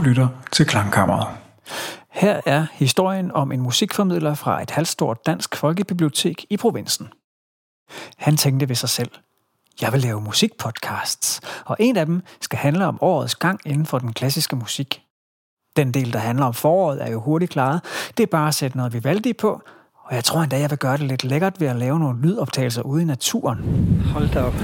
Du lytter til Klangkammeret. Her er historien om en musikformidler fra et halvstort dansk folkebibliotek i provinsen. Han tænkte ved sig selv, jeg vil lave musikpodcasts, og en af dem skal handle om årets gang inden for den klassiske musik. Den del, der handler om foråret, er jo hurtigt klaret. Det er bare at sætte noget Vivaldi på, og jeg tror endda, jeg vil gøre det lidt lækkert ved at lave nogle lydoptagelser ude i naturen. Hold da op.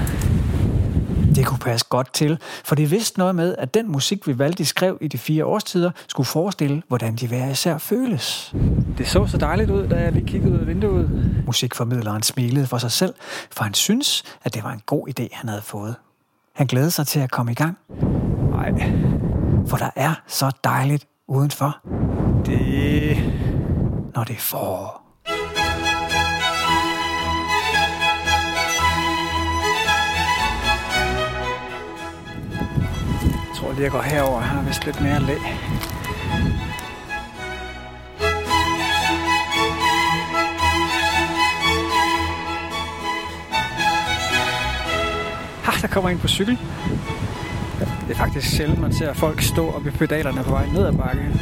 Det kunne passe godt til, for det vidste noget med, at den musik, Vivaldi skrev i de fire årstider, skulle forestille, hvordan de hver især føles. Det så så dejligt ud, da jeg lige kiggede ud af vinduet. Musikformidleren smilede for sig selv, for han synes, at det var en god idé, han havde fået. Han glædede sig til at komme i gang. Nej, for der er så dejligt udenfor. Det... Når det er forår. Prøver lige, at går herover. Jeg har vist lidt mere læ. Ha, der kommer en på cykel. Det er faktisk sjældent, man ser folk stå op i pedalerne på vej ned ad bakken.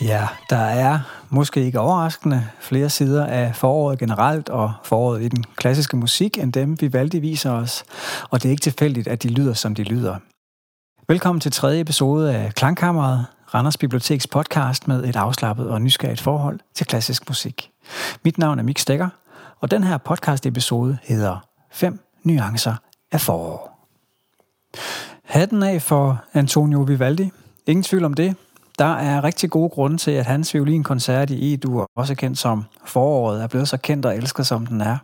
Ja, der er måske ikke overraskende flere sider af foråret generelt og foråret i den klassiske musik, end dem vi valgte viser os. Og det er ikke tilfældigt, at de lyder, som de lyder. Velkommen til tredje episode af Klangkammeret, Randers Biblioteks podcast med et afslappet og nysgerrigt forhold til klassisk musik. Mit navn er Mik Stegger, og den her podcast episode hedder 5 nuancer af forår. Hatten af for Antonio Vivaldi. Ingen tvivl om det. Der er rigtig gode grunde til, at hans violinkoncert i E-dur, også kendt som foråret, er blevet så kendt og elsket, som den er.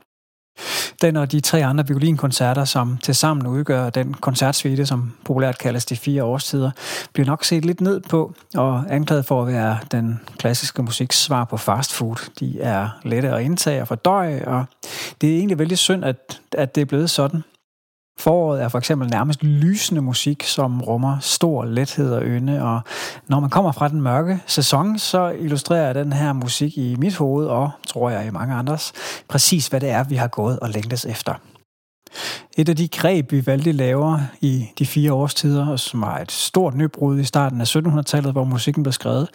Den og de tre andre violinkoncerter, som tilsammen udgør den koncertsvite, som populært kaldes de fire årstider, bliver nok set lidt ned på og anklaget for at være den klassiske musiks svar på fast food. De er lette at indtage og fordøje, og det er egentlig vældig synd, at, at det er blevet sådan. Foråret er for eksempel nærmest lysende musik, som rummer stor lethed og ynde, og når man kommer fra den mørke sæson, så illustrerer den her musik i mit hoved, og tror jeg i mange andres, præcis hvad det er, vi har gået og længtes efter. Et af de greb, vi valgte laver i de fire årstider, som var et stort nybrud i starten af 1700-tallet, hvor musikken blev skrevet,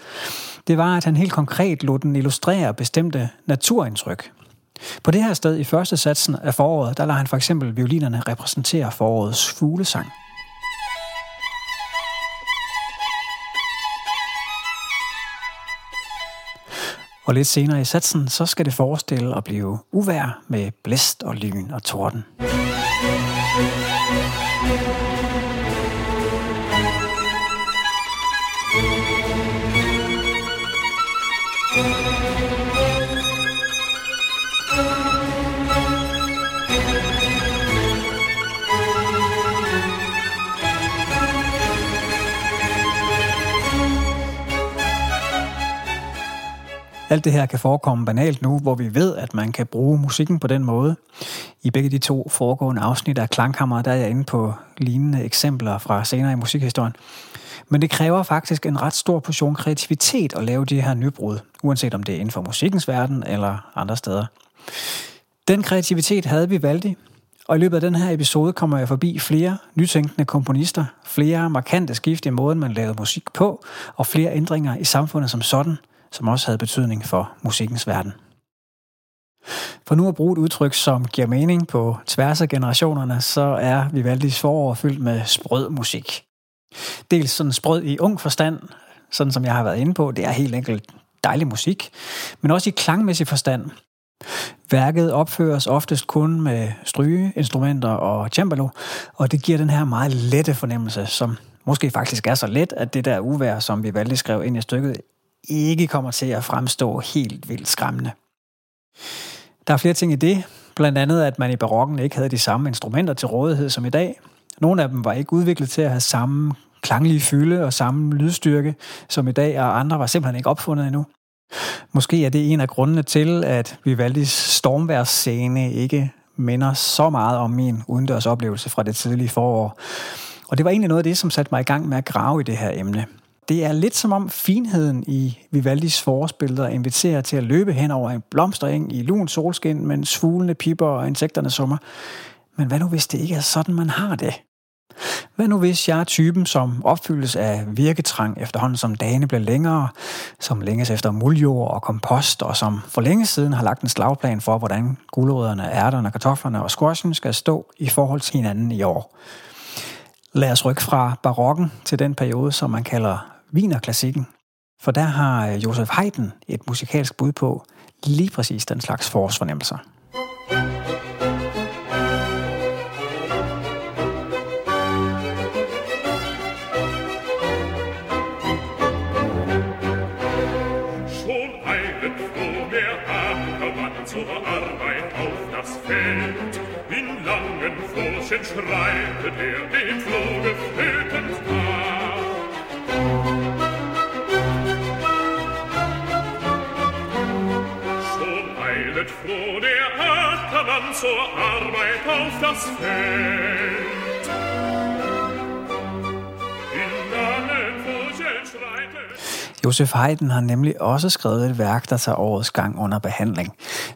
det var, at han helt konkret lod den illustrere bestemte naturindtryk. På det her sted i første satsen af foråret, der lader han for eksempel violinerne repræsentere forårets fuglesang. Og lidt senere i satsen, så skal det forestille at blive uvær med blæst og lyn og torden. Alt det her kan forekomme banalt nu, hvor vi ved, at man kan bruge musikken på den måde. I begge de to foregående afsnit af Klangkammer, der er jeg inde på lignende eksempler fra senere i musikhistorien. Men det kræver faktisk en ret stor portion kreativitet at lave de her nybrud, uanset om det er inden for musikkens verden eller andre steder. Den kreativitet havde vi valgt i, og i løbet af den her episode kommer jeg forbi flere nytænkende komponister, flere markante skift i måden, man lavede musik på, og flere ændringer i samfundet som sådan – som også havde betydning for musikkens verden. For nu at bruge et udtryk, som giver mening på tværs af generationerne, så er Vivaldis forår fyldt med sprød musik. Dels sådan sprød i ung forstand, sådan som jeg har været inde på, det er helt enkelt dejlig musik, men også i klangmæssig forstand. Værket opføres oftest kun med strygeinstrumenter og cembalo, og det giver den her meget lette fornemmelse, som måske faktisk er så let, at det der uvær, som vi valgte skrev ind i stykket, ikke kommer til at fremstå helt vildt skræmmende. Der er flere ting i det, blandt andet at man i barokken ikke havde de samme instrumenter til rådighed som i dag. Nogle af dem var ikke udviklet til at have samme klanglige fylde og samme lydstyrke som i dag, og andre var simpelthen ikke opfundet endnu. Måske er det en af grundene til, at Vivaldis stormværsscene ikke minder så meget om min udendørs oplevelse fra det tidlige forår. Og det var egentlig noget af det, som satte mig i gang med at grave i det her emne. Det er lidt som om finheden i Vivaldis forårsbilleder inviterer til at løbe hen over en blomstereng i lun solskin, men svulende piber og insekterne summer. Men hvad nu, hvis det ikke er sådan, man har det? Hvad nu hvis jeg er typen, som opfyldes af virketrang efterhånden som dagene bliver længere, som længes efter muljord og kompost, og som for længe siden har lagt en slagplan for, hvordan gulerødderne, ærterne, kartoflerne og squashen skal stå i forhold til hinanden i år. Lad os rykke fra barokken til den periode, som man kalder Wienerklassikken. For der har øh, Josef Haydn et musikalsk bud på lige præcis den slags forårsfornemmelser. Menschen schreitet er dem Floge flötend nach. Schon eilet froh der Ackermann zur Arbeit auf das Feld. In langen Furchen schreitet Josef Haydn har nemlig også skrevet et værk, der tager årets gang under behandling.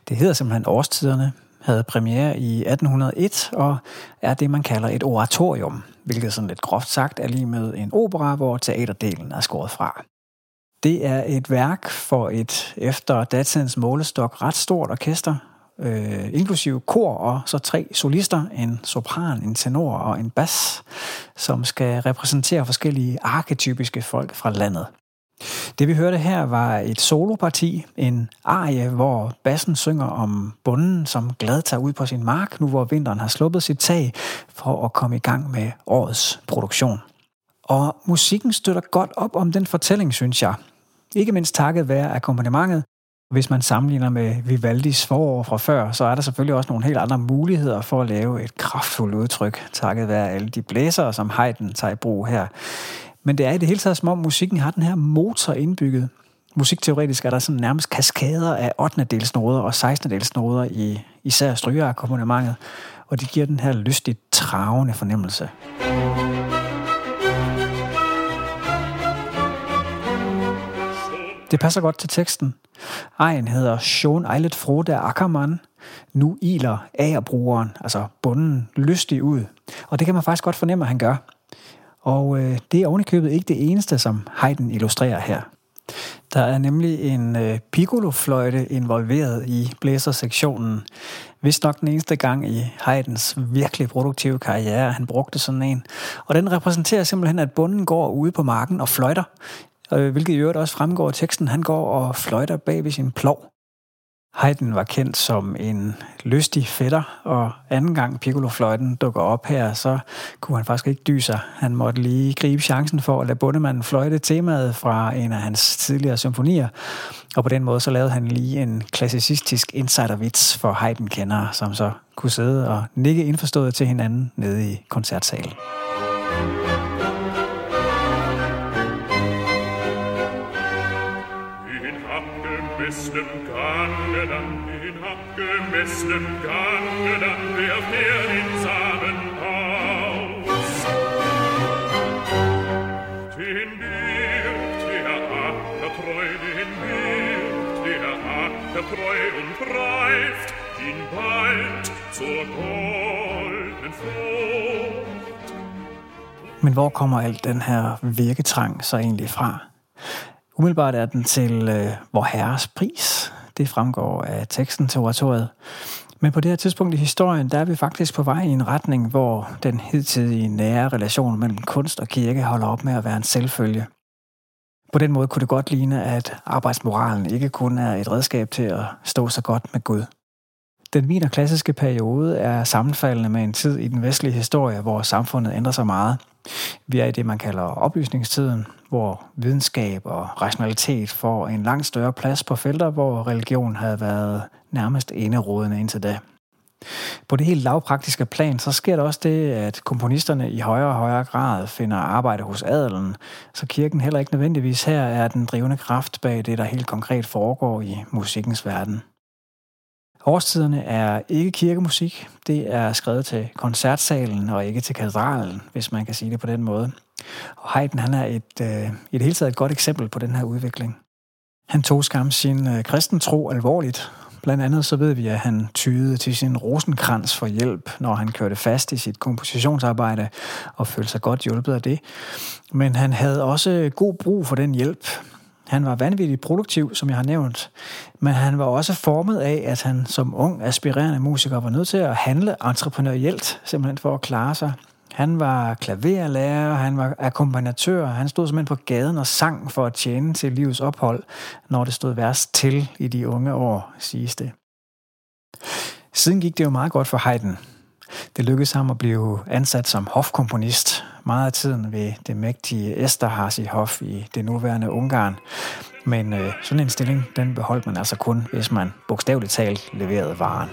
Det hedder simpelthen Årstiderne, havde premiere i 1801 og er det, man kalder et oratorium, hvilket sådan lidt groft sagt er lige med en opera, hvor teaterdelen er skåret fra. Det er et værk for et efter datidens målestok ret stort orkester, øh, inklusive kor og så tre solister, en sopran, en tenor og en bas, som skal repræsentere forskellige arketypiske folk fra landet. Det vi hørte her var et soloparti, en arie, hvor bassen synger om bunden, som glad tager ud på sin mark, nu hvor vinteren har sluppet sit tag, for at komme i gang med årets produktion. Og musikken støtter godt op om den fortælling, synes jeg. Ikke mindst takket være akkompagnementet. Hvis man sammenligner med Vivaldis forår fra før, så er der selvfølgelig også nogle helt andre muligheder for at lave et kraftfuldt udtryk, takket være alle de blæsere, som Haydn tager i brug her. Men det er i det hele taget som om musikken har den her motor indbygget. Musikteoretisk er der sådan nærmest kaskader af 8. delsnoder og 16. delsnoder i især strygeakkompagnementet, og det giver den her lystigt travende fornemmelse. Det passer godt til teksten. Ejen hedder Sean Eilet Frode Ackermann. Nu iler agerbrugeren, altså bunden, lystig ud. Og det kan man faktisk godt fornemme, at han gør. Og øh, det er ovenikøbet ikke det eneste, som Haydn illustrerer her. Der er nemlig en øh, piccolofløjte involveret i blæsersektionen. Hvis nok den eneste gang i Haydns virkelig produktive karriere, han brugte sådan en. Og den repræsenterer simpelthen, at bunden går ude på marken og fløjter, øh, hvilket i øvrigt også fremgår af teksten. Han går og fløjter bag ved sin plov. Haydn var kendt som en lystig fætter, og anden gang Piccolo-fløjten dukker op her, så kunne han faktisk ikke dyse Han måtte lige gribe chancen for at lade bundemanden fløjte temaet fra en af hans tidligere symfonier, og på den måde så lavede han lige en klassicistisk insidervits for Haydn-kendere, som så kunne sidde og nikke indforstået til hinanden nede i koncertsalen. Abgemessenen Gange dann werft er den Samen aus. Den birgt der Ackertreu, den birgt der Ackertreu und reift ihn bald zur golden Frucht. Men hvor kommer alt den her virketrang så egentlig fra? Umiddelbart er den til øh, vor herres pris, det fremgår af teksten til oratoriet. Men på det her tidspunkt i historien, der er vi faktisk på vej i en retning, hvor den hidtidige nære relation mellem kunst og kirke holder op med at være en selvfølge. På den måde kunne det godt ligne, at arbejdsmoralen ikke kun er et redskab til at stå så godt med Gud. Den viner klassiske periode er sammenfaldende med en tid i den vestlige historie, hvor samfundet ændrer sig meget. Vi er i det, man kalder oplysningstiden, hvor videnskab og rationalitet får en langt større plads på felter, hvor religion havde været nærmest enerådende indtil da. På det helt lavpraktiske plan, så sker der også det, at komponisterne i højere og højere grad finder arbejde hos adelen, så kirken heller ikke nødvendigvis her er den drivende kraft bag det, der helt konkret foregår i musikkens verden. Årstiderne er ikke kirkemusik. Det er skrevet til koncertsalen og ikke til katedralen, hvis man kan sige det på den måde. Og Haydn han er et, øh, i det hele taget et godt eksempel på den her udvikling. Han tog skam sin øh, kristen tro alvorligt, Blandt andet så ved vi, at han tyede til sin rosenkrans for hjælp, når han kørte fast i sit kompositionsarbejde og følte sig godt hjulpet af det. Men han havde også god brug for den hjælp. Han var vanvittigt produktiv, som jeg har nævnt, men han var også formet af, at han som ung aspirerende musiker var nødt til at handle entreprenørielt, simpelthen for at klare sig. Han var klaverlærer, han var akkompagnatør, han stod simpelthen på gaden og sang for at tjene til livets ophold, når det stod værst til i de unge år, siges det. Siden gik det jo meget godt for Haydn. Det lykkedes ham at blive ansat som hofkomponist meget af tiden ved det mægtige Esterhazy Hof i det nuværende Ungarn. Men øh, sådan en stilling, den beholdt man altså kun, hvis man bogstaveligt talt leverede varen.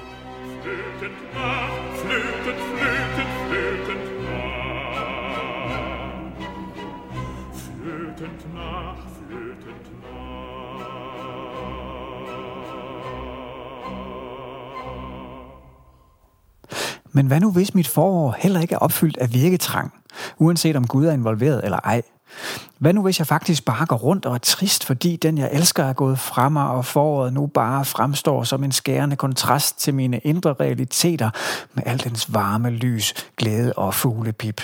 Men hvad nu hvis mit forår heller ikke er opfyldt af virketrang, uanset om Gud er involveret eller ej? Hvad nu hvis jeg faktisk bare går rundt og er trist, fordi den jeg elsker er gået fra mig, og foråret nu bare fremstår som en skærende kontrast til mine indre realiteter med al dens varme lys, glæde og fuglepip?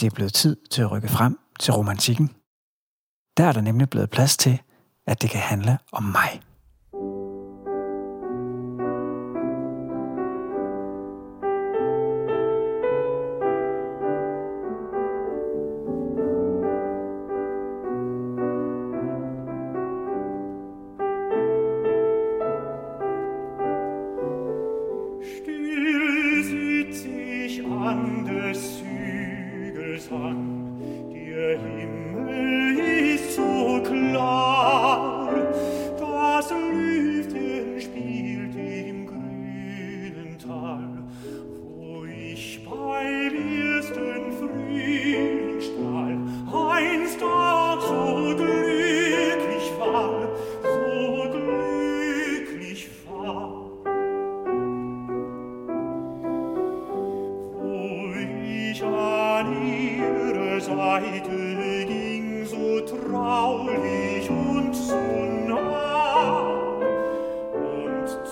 Det er blevet tid til at rykke frem til romantikken. Der er der nemlig blevet plads til, at det kan handle om mig.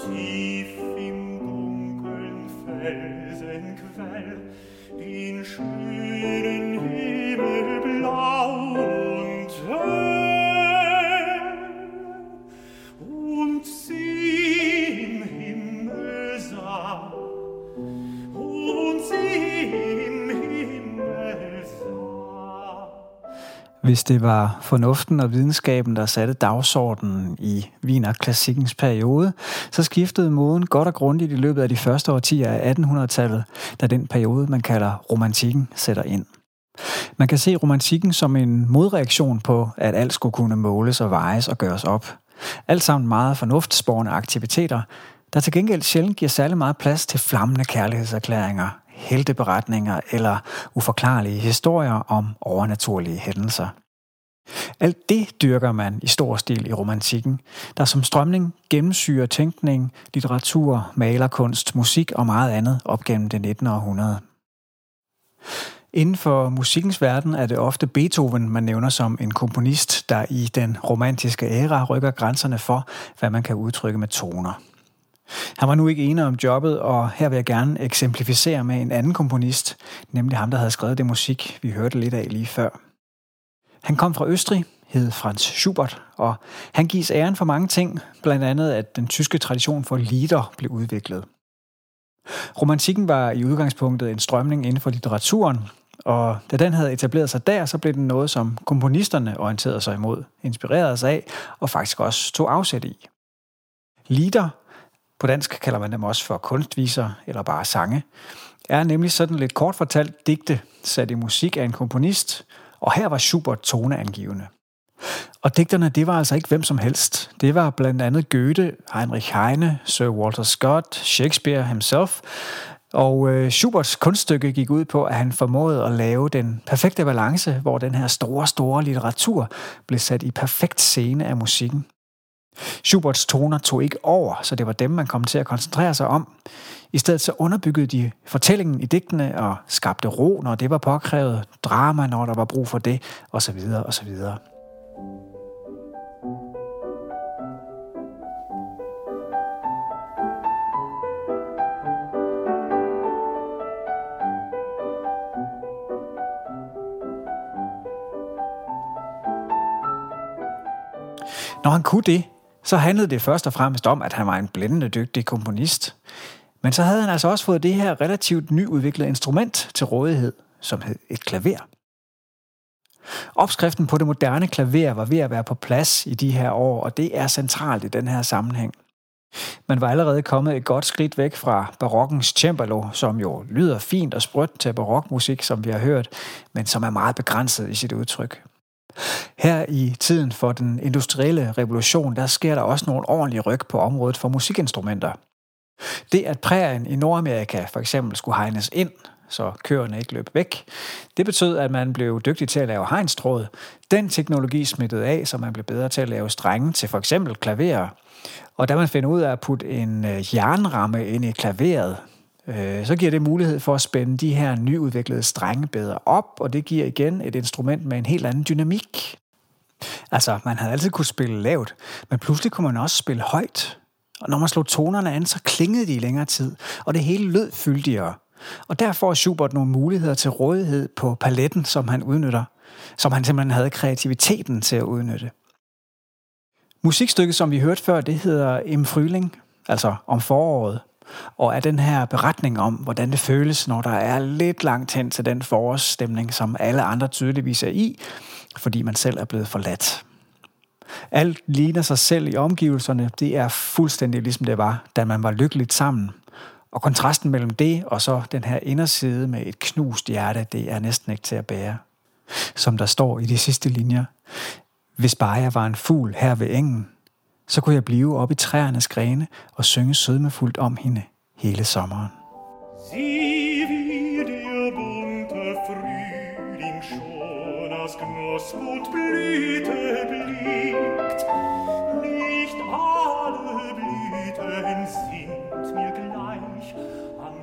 tief im dunkeln Felsenquell den schönen Himmel blau und Hvis det var fornuften og videnskaben, der satte dagsordenen i Wiener klassikkens periode, så skiftede moden godt og grundigt i løbet af de første årtier af 1800-tallet, da den periode, man kalder romantikken, sætter ind. Man kan se romantikken som en modreaktion på, at alt skulle kunne måles og vejes og gøres op. Alt sammen meget fornuftsborgende aktiviteter, der til gengæld sjældent giver særlig meget plads til flammende kærlighedserklæringer, helteberetninger eller uforklarlige historier om overnaturlige hændelser. Alt det dyrker man i stor stil i romantikken, der som strømning gennemsyrer tænkning, litteratur, malerkunst, musik og meget andet op gennem det 19. århundrede. Inden for musikkens verden er det ofte Beethoven, man nævner som en komponist, der i den romantiske æra rykker grænserne for, hvad man kan udtrykke med toner. Han var nu ikke enig om jobbet, og her vil jeg gerne eksemplificere med en anden komponist, nemlig ham, der havde skrevet det musik, vi hørte lidt af lige før. Han kom fra Østrig, hed Franz Schubert, og han gives æren for mange ting, blandt andet at den tyske tradition for lieder blev udviklet. Romantikken var i udgangspunktet en strømning inden for litteraturen, og da den havde etableret sig der, så blev den noget, som komponisterne orienterede sig imod, inspirerede sig af og faktisk også tog afsæt i. Lieder, på dansk kalder man dem også for kunstviser eller bare sange, er nemlig sådan lidt kort fortalt digte sat i musik af en komponist, og her var Schubert toneangivende. Og digterne, det var altså ikke hvem som helst. Det var blandt andet Goethe, Heinrich Heine, Sir Walter Scott, Shakespeare himself. Og øh, Schuberts kunststykke gik ud på, at han formåede at lave den perfekte balance, hvor den her store, store litteratur blev sat i perfekt scene af musikken. Schuberts toner tog ikke over, så det var dem, man kom til at koncentrere sig om. I stedet så underbyggede de fortællingen i digtene og skabte ro, når det var påkrævet, drama, når der var brug for det, osv. osv. Når han kunne det, så handlede det først og fremmest om, at han var en blændende dygtig komponist. Men så havde han altså også fået det her relativt nyudviklede instrument til rådighed, som hed et klaver. Opskriften på det moderne klaver var ved at være på plads i de her år, og det er centralt i den her sammenhæng. Man var allerede kommet et godt skridt væk fra barokkens cembalo, som jo lyder fint og sprødt til barokmusik, som vi har hørt, men som er meget begrænset i sit udtryk. Her i tiden for den industrielle revolution, der sker der også nogle ordentlige ryg på området for musikinstrumenter. Det, at prærien i Nordamerika for eksempel skulle hegnes ind, så køerne ikke løb væk. Det betød, at man blev dygtig til at lave hegnstråd. Den teknologi smittede af, så man blev bedre til at lave strenge til for eksempel klaverer. Og da man finder ud af at putte en øh, jernramme ind i klaveret, øh, så giver det mulighed for at spænde de her nyudviklede strenge bedre op, og det giver igen et instrument med en helt anden dynamik. Altså, man havde altid kunne spille lavt, men pludselig kunne man også spille højt. Og når man slog tonerne an, så klingede de i længere tid, og det hele lød fyldigere. Og der får Schubert nogle muligheder til rådighed på paletten, som han udnytter, som han simpelthen havde kreativiteten til at udnytte. Musikstykket, som vi hørte før, det hedder Im Frühling, altså om foråret, og er den her beretning om, hvordan det føles, når der er lidt langt hen til den forårsstemning, som alle andre tydeligvis er i, fordi man selv er blevet forladt. Alt ligner sig selv i omgivelserne. Det er fuldstændig ligesom det var, da man var lykkeligt sammen. Og kontrasten mellem det og så den her inderside med et knust hjerte, det er næsten ikke til at bære. Som der står i de sidste linjer. Hvis bare jeg var en fugl her ved engen, så kunne jeg blive op i træernes grene og synge sødmefuldt om hende hele sommeren. Sie wie der bunte Frühling schon aus Knosp und Blüte blickt. Nicht alle Blüten sind mir gleich, am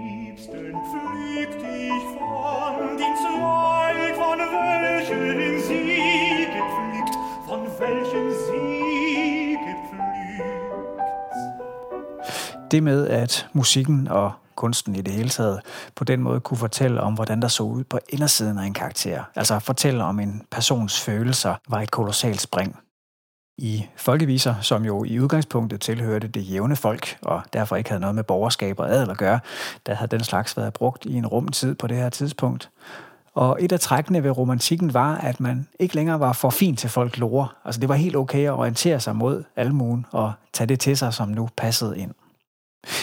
liebsten pflückt ich von den Zweig, von welchen sie gepflückt, von welchen sie Det med, at musikken og kunsten i det hele taget på den måde kunne fortælle om, hvordan der så ud på indersiden af en karakter. Altså fortælle om en persons følelser var et kolossalt spring. I folkeviser, som jo i udgangspunktet tilhørte det jævne folk, og derfor ikke havde noget med borgerskab og adel at gøre, der havde den slags været brugt i en rumtid på det her tidspunkt. Og et af trækkene ved romantikken var, at man ikke længere var for fin til folklore. Altså det var helt okay at orientere sig mod almuen og tage det til sig, som nu passede ind.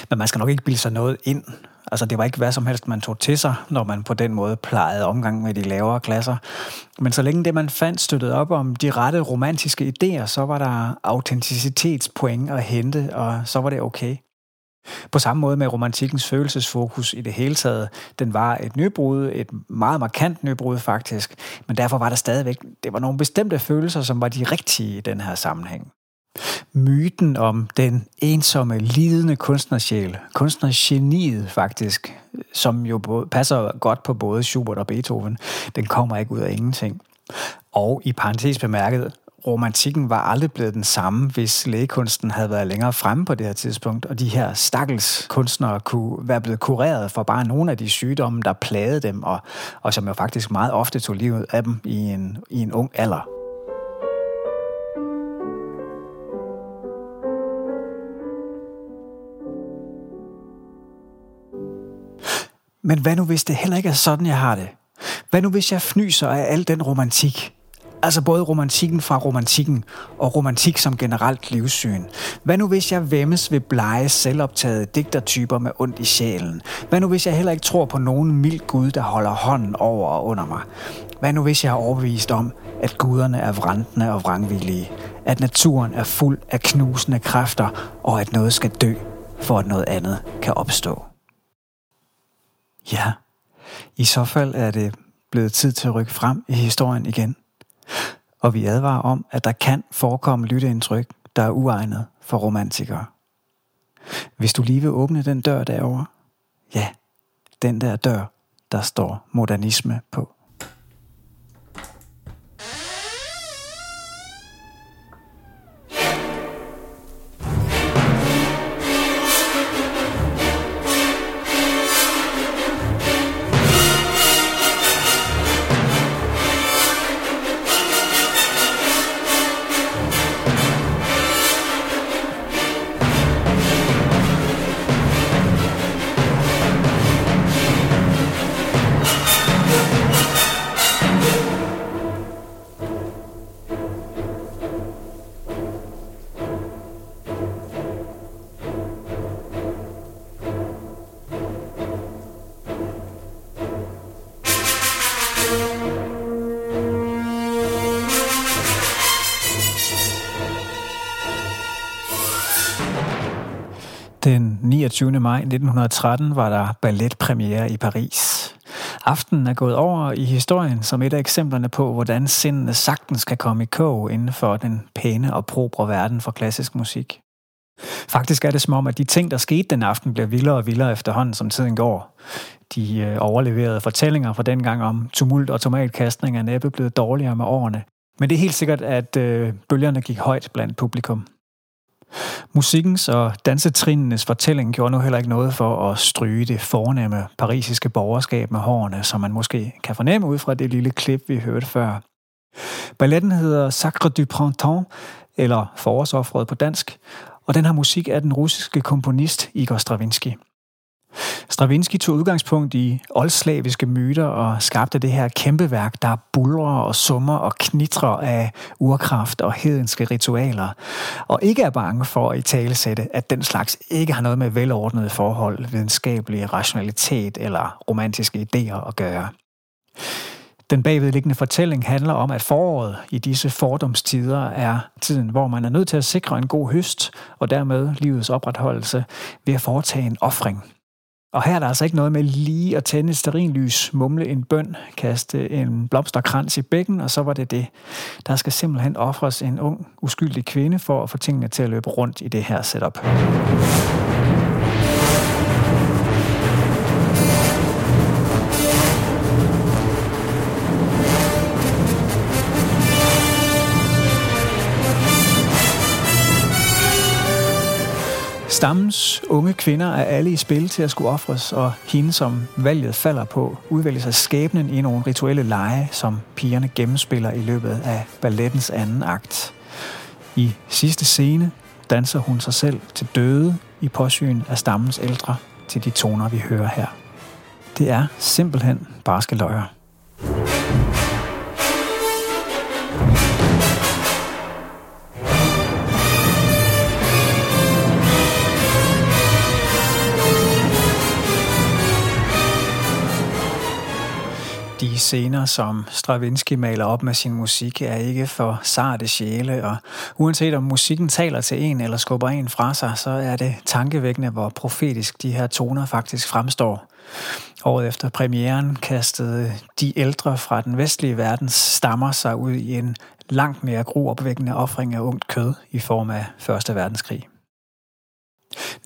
Men man skal nok ikke bilde sig noget ind. Altså det var ikke hvad som helst, man tog til sig, når man på den måde plejede omgang med de lavere klasser. Men så længe det, man fandt, støttede op om de rette romantiske idéer, så var der autenticitetspoint at hente, og så var det okay. På samme måde med romantikkens følelsesfokus i det hele taget. Den var et nybrud, et meget markant nybrud faktisk, men derfor var der stadigvæk, det var nogle bestemte følelser, som var de rigtige i den her sammenhæng myten om den ensomme, lidende kunstnersjæl, kunstnergeniet faktisk, som jo både, passer godt på både Schubert og Beethoven, den kommer ikke ud af ingenting. Og i parentes bemærket, romantikken var aldrig blevet den samme, hvis lægekunsten havde været længere fremme på det her tidspunkt, og de her stakkels kunstnere kunne være blevet kureret for bare nogle af de sygdomme, der plagede dem, og, og som jo faktisk meget ofte tog livet af dem i en, i en ung alder. Men hvad nu, hvis det heller ikke er sådan, jeg har det? Hvad nu, hvis jeg fnyser af al den romantik? Altså både romantikken fra romantikken og romantik som generelt livssyn. Hvad nu hvis jeg vemmes ved blege, selvoptagede digtertyper med ondt i sjælen? Hvad nu hvis jeg heller ikke tror på nogen mild Gud, der holder hånden over og under mig? Hvad nu hvis jeg er overbevist om, at guderne er vrantende og vrangvillige? At naturen er fuld af knusende kræfter, og at noget skal dø, for at noget andet kan opstå? Ja, i så fald er det blevet tid til at rykke frem i historien igen. Og vi advarer om, at der kan forekomme lytteindtryk, der er uegnet for romantikere. Hvis du lige vil åbne den dør derovre, ja, den der dør, der står modernisme på. 29. maj 1913 var der balletpremiere i Paris. Aftenen er gået over i historien som et af eksemplerne på, hvordan sindene sagtens kan komme i kog inden for den pæne og propre verden for klassisk musik. Faktisk er det som om, at de ting, der skete den aften, bliver vildere og vildere efterhånden, som tiden går. De øh, overleverede fortællinger fra dengang om tumult og tomatkastning er næppe blevet dårligere med årene. Men det er helt sikkert, at øh, bølgerne gik højt blandt publikum. Musikkens og dansetrinnenes fortælling gjorde nu heller ikke noget for at stryge det fornemme parisiske borgerskab med hårene, som man måske kan fornemme ud fra det lille klip, vi hørte før. Balletten hedder Sacre du Printemps, eller Forårsoffret på dansk, og den har musik af den russiske komponist Igor Stravinsky. Stravinsky tog udgangspunkt i oldslaviske myter og skabte det her kæmpe værk, der bulrer og summer og knitrer af urkraft og hedenske ritualer, og ikke er bange for at i talesætte, at den slags ikke har noget med velordnede forhold, videnskabelig rationalitet eller romantiske idéer at gøre. Den bagvedliggende fortælling handler om, at foråret i disse fordomstider er tiden, hvor man er nødt til at sikre en god høst og dermed livets opretholdelse ved at foretage en offring – og her er der altså ikke noget med lige at tænde et sterinlys, mumle en bøn, kaste en blomsterkrans i bækken, og så var det det. Der skal simpelthen ofres en ung, uskyldig kvinde for at få tingene til at løbe rundt i det her setup. Stammens unge kvinder er alle i spil til at skulle ofres, og hende, som valget falder på, udvælger sig skæbnen i nogle rituelle lege, som pigerne gennemspiller i løbet af ballettens anden akt. I sidste scene danser hun sig selv til døde i påsyn af stammens ældre til de toner, vi hører her. Det er simpelthen barske løjer. De scener, som Stravinsky maler op med sin musik, er ikke for sarte sjæle, og uanset om musikken taler til en eller skubber en fra sig, så er det tankevækkende, hvor profetisk de her toner faktisk fremstår. Året efter premieren kastede de ældre fra den vestlige verdens stammer sig ud i en langt mere gruopvækkende offring af ungt kød i form af Første Verdenskrig.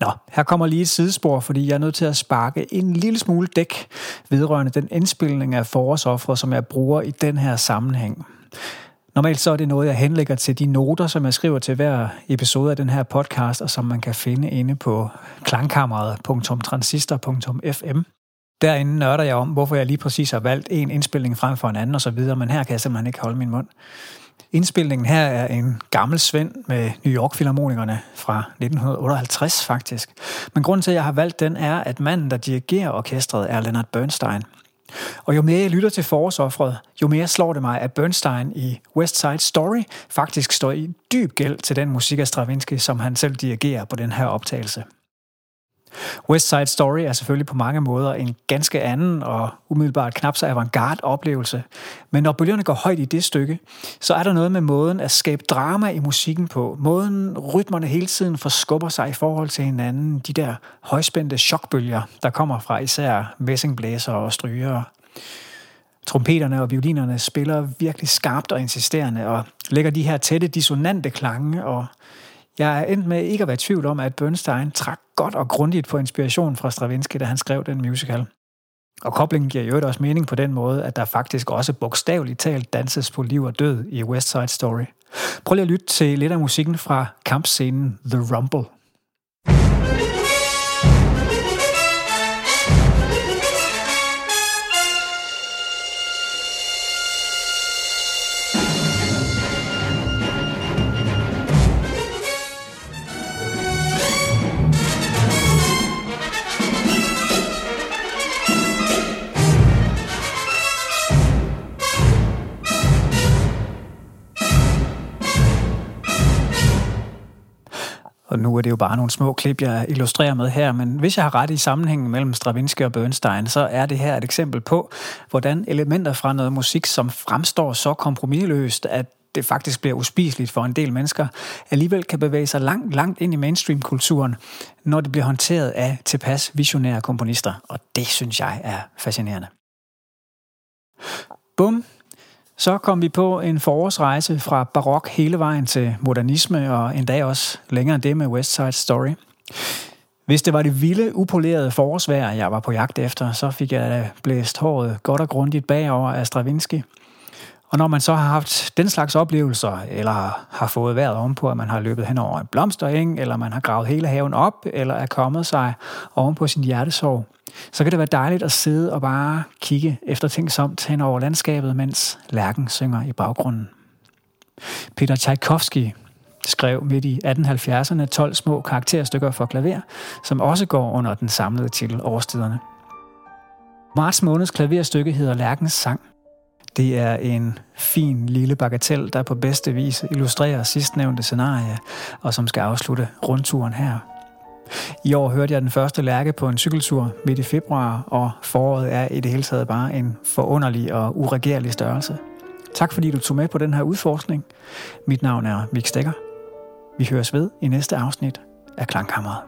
Nå, her kommer lige et sidespor, fordi jeg er nødt til at sparke en lille smule dæk vedrørende den indspilning af forårsoffret, som jeg bruger i den her sammenhæng. Normalt så er det noget, jeg henlægger til de noter, som jeg skriver til hver episode af den her podcast, og som man kan finde inde på klangkammeret.transistor.fm. Derinde nørder jeg om, hvorfor jeg lige præcis har valgt en indspilning frem for en anden osv., men her kan jeg simpelthen ikke holde min mund. Indspilningen her er en gammel svend med New York Filharmonikerne fra 1958 faktisk. Men grunden til, at jeg har valgt den, er, at manden, der dirigerer orkestret, er Leonard Bernstein. Og jo mere jeg lytter til forårsoffret, jo mere slår det mig, at Bernstein i West Side Story faktisk står i dyb gæld til den musik af Stravinsky, som han selv dirigerer på den her optagelse. West Side Story er selvfølgelig på mange måder en ganske anden og umiddelbart knap så avantgarde oplevelse. Men når bølgerne går højt i det stykke, så er der noget med måden at skabe drama i musikken på. Måden rytmerne hele tiden forskubber sig i forhold til hinanden. De der højspændte chokbølger, der kommer fra især messingblæser og stryger. Trompeterne og violinerne spiller virkelig skarpt og insisterende og lægger de her tætte dissonante klange og jeg er endt med ikke at være i tvivl om, at Bernstein trak godt og grundigt på inspiration fra Stravinsky, da han skrev den musical. Og koblingen giver jo også mening på den måde, at der faktisk også bogstaveligt talt danses på liv og død i West Side Story. Prøv lige at lytte til lidt af musikken fra kampscenen The Rumble. Er det jo bare nogle små klip, jeg illustrerer med her, men hvis jeg har ret i sammenhængen mellem Stravinsky og Bernstein, så er det her et eksempel på, hvordan elementer fra noget musik, som fremstår så kompromilløst, at det faktisk bliver uspiseligt for en del mennesker, alligevel kan bevæge sig langt, langt ind i mainstream-kulturen, når det bliver håndteret af tilpas visionære komponister. Og det synes jeg er fascinerende. Bum, så kom vi på en forårsrejse fra barok hele vejen til modernisme, og endda også længere end det med West Side Story. Hvis det var det vilde, upolerede forårsvejr, jeg var på jagt efter, så fik jeg blæst håret godt og grundigt bagover af Stravinsky. Og når man så har haft den slags oplevelser, eller har fået vejret ovenpå, at man har løbet hen over en blomstereng, eller man har gravet hele haven op, eller er kommet sig ovenpå sin hjertesorg, så kan det være dejligt at sidde og bare kigge efter ting samt hen over landskabet, mens lærken synger i baggrunden. Peter Tchaikovsky skrev midt i 1870'erne 12 små karakterstykker for klaver, som også går under den samlede titel Årstiderne. Marts måneds klaverstykke hedder Lærkens Sang. Det er en fin lille bagatel, der på bedste vis illustrerer sidstnævnte scenarie, og som skal afslutte rundturen her. I år hørte jeg den første lærke på en cykeltur midt i februar, og foråret er i det hele taget bare en forunderlig og uregerlig størrelse. Tak fordi du tog med på den her udforskning. Mit navn er Mik Stegger. Vi høres ved i næste afsnit af Klangkammeret.